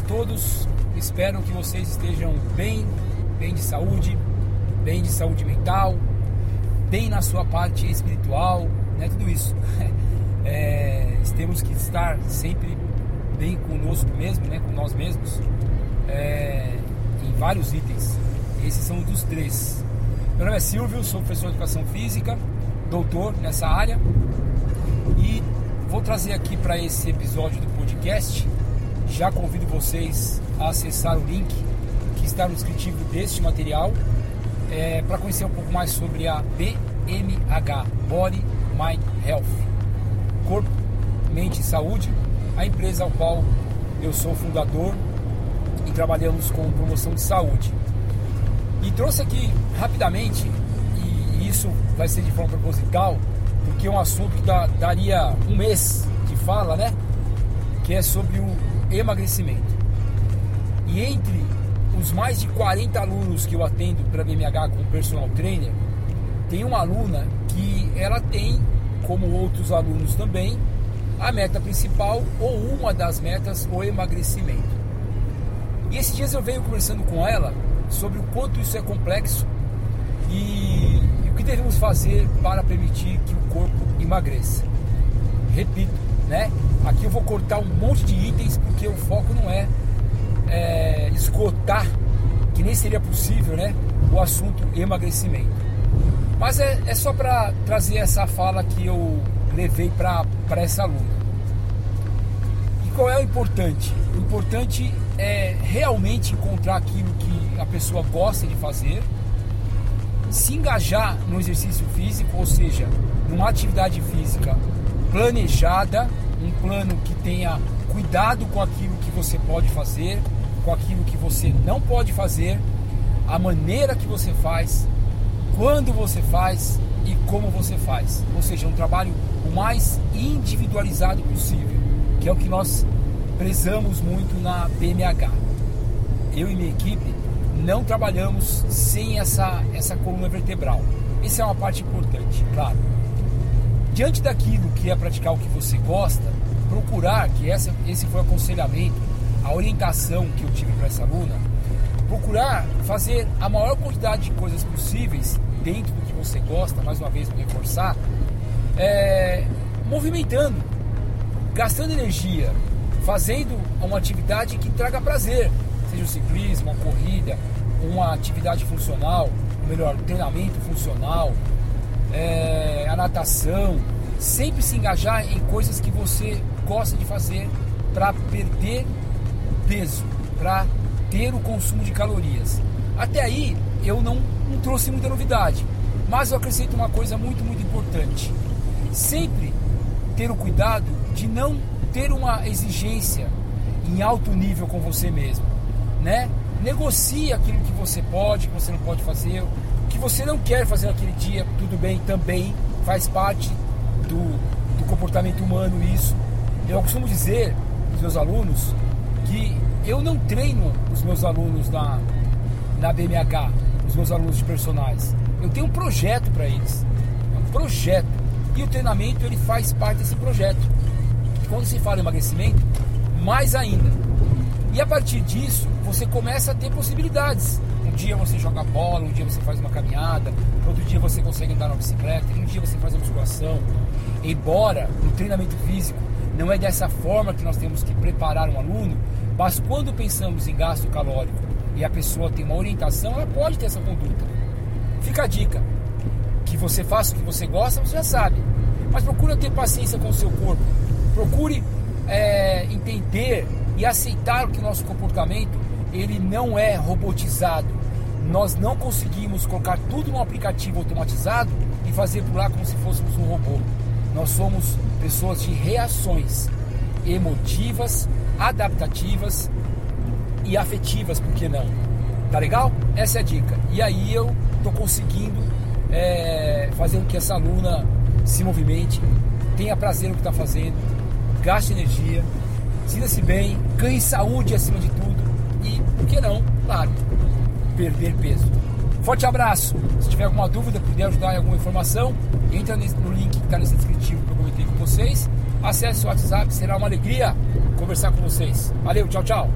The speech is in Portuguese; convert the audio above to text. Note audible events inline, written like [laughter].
A todos, espero que vocês estejam bem, bem de saúde, bem de saúde mental, bem na sua parte espiritual, né? Tudo isso. [laughs] É, temos que estar sempre bem conosco mesmo, né? Com nós mesmos, é, em vários itens. Esses são dos três. Meu nome é Silvio, sou professor de educação física, doutor nessa área e vou trazer aqui para esse episódio do podcast já convido vocês a acessar o link que está no descritivo deste material é, para conhecer um pouco mais sobre a BMH Body Mind Health Corpo, Mente e Saúde, a empresa ao qual eu sou fundador e trabalhamos com promoção de saúde. E trouxe aqui rapidamente, e isso vai ser de forma proposital, porque é um assunto que daria um mês de fala, né? Que é sobre o emagrecimento. E entre os mais de 40 alunos que eu atendo para BMH como personal trainer, tem uma aluna que ela tem, como outros alunos também, a meta principal ou uma das metas, o emagrecimento. E esses dias eu venho conversando com ela sobre o quanto isso é complexo e o que devemos fazer para permitir que o corpo emagreça. Repito, né? Aqui eu vou cortar um monte de itens porque o foco não é, é esgotar, que nem seria possível, né? O assunto emagrecimento. Mas é, é só para trazer essa fala que eu levei para essa aluna. E qual é o importante? O importante é realmente encontrar aquilo que a pessoa gosta de fazer, se engajar no exercício físico, ou seja, numa atividade física planejada um plano que tenha cuidado com aquilo que você pode fazer, com aquilo que você não pode fazer, a maneira que você faz, quando você faz e como você faz. Ou seja, um trabalho o mais individualizado possível, que é o que nós prezamos muito na BMH. Eu e minha equipe não trabalhamos sem essa, essa coluna vertebral. Essa é uma parte importante, claro diante daquilo que é praticar o que você gosta, procurar, que essa, esse foi o aconselhamento, a orientação que eu tive para essa aluna, procurar fazer a maior quantidade de coisas possíveis dentro do que você gosta, mais uma vez vou reforçar, é, movimentando, gastando energia, fazendo uma atividade que traga prazer, seja o ciclismo, uma corrida, uma atividade funcional, ou melhor, treinamento funcional, é, a natação, sempre se engajar em coisas que você gosta de fazer para perder peso, para ter o consumo de calorias. Até aí eu não, não trouxe muita novidade, mas eu acrescento uma coisa muito, muito importante. Sempre ter o cuidado de não ter uma exigência em alto nível com você mesmo, né? Negocie aquilo que você pode, que você não pode fazer, que você não quer fazer naquele dia, tudo bem, também faz parte do, do comportamento humano isso. Eu costumo dizer para os meus alunos que eu não treino os meus alunos na, na BMH, os meus alunos de personagens. Eu tenho um projeto para eles. Um projeto. E o treinamento ele faz parte desse projeto. Quando se fala em emagrecimento, mais ainda. E a partir disso, você começa a ter possibilidades. Um dia você joga bola, um dia você faz uma caminhada, outro dia você consegue andar na bicicleta, um dia você faz a musculação. Embora no treinamento físico não é dessa forma que nós temos que preparar um aluno, mas quando pensamos em gasto calórico e a pessoa tem uma orientação, ela pode ter essa conduta. Fica a dica: que você faça o que você gosta, você já sabe, mas procura ter paciência com o seu corpo, procure é, entender e aceitar que o nosso comportamento ele não é robotizado nós não conseguimos colocar tudo num aplicativo automatizado e fazer por lá como se fôssemos um robô. Nós somos pessoas de reações emotivas, adaptativas e afetivas, por que não? Tá legal? Essa é a dica. E aí eu tô conseguindo é, fazer com que essa aluna se movimente, tenha prazer no que está fazendo, gaste energia, sinta-se bem, ganhe saúde acima de tudo e, por que não? Claro, perder peso. Forte abraço! Se tiver alguma dúvida, puder ajudar em alguma informação, entra no link que está nesse descritivo que eu comentei com vocês. Acesse o WhatsApp, será uma alegria conversar com vocês. Valeu, tchau, tchau!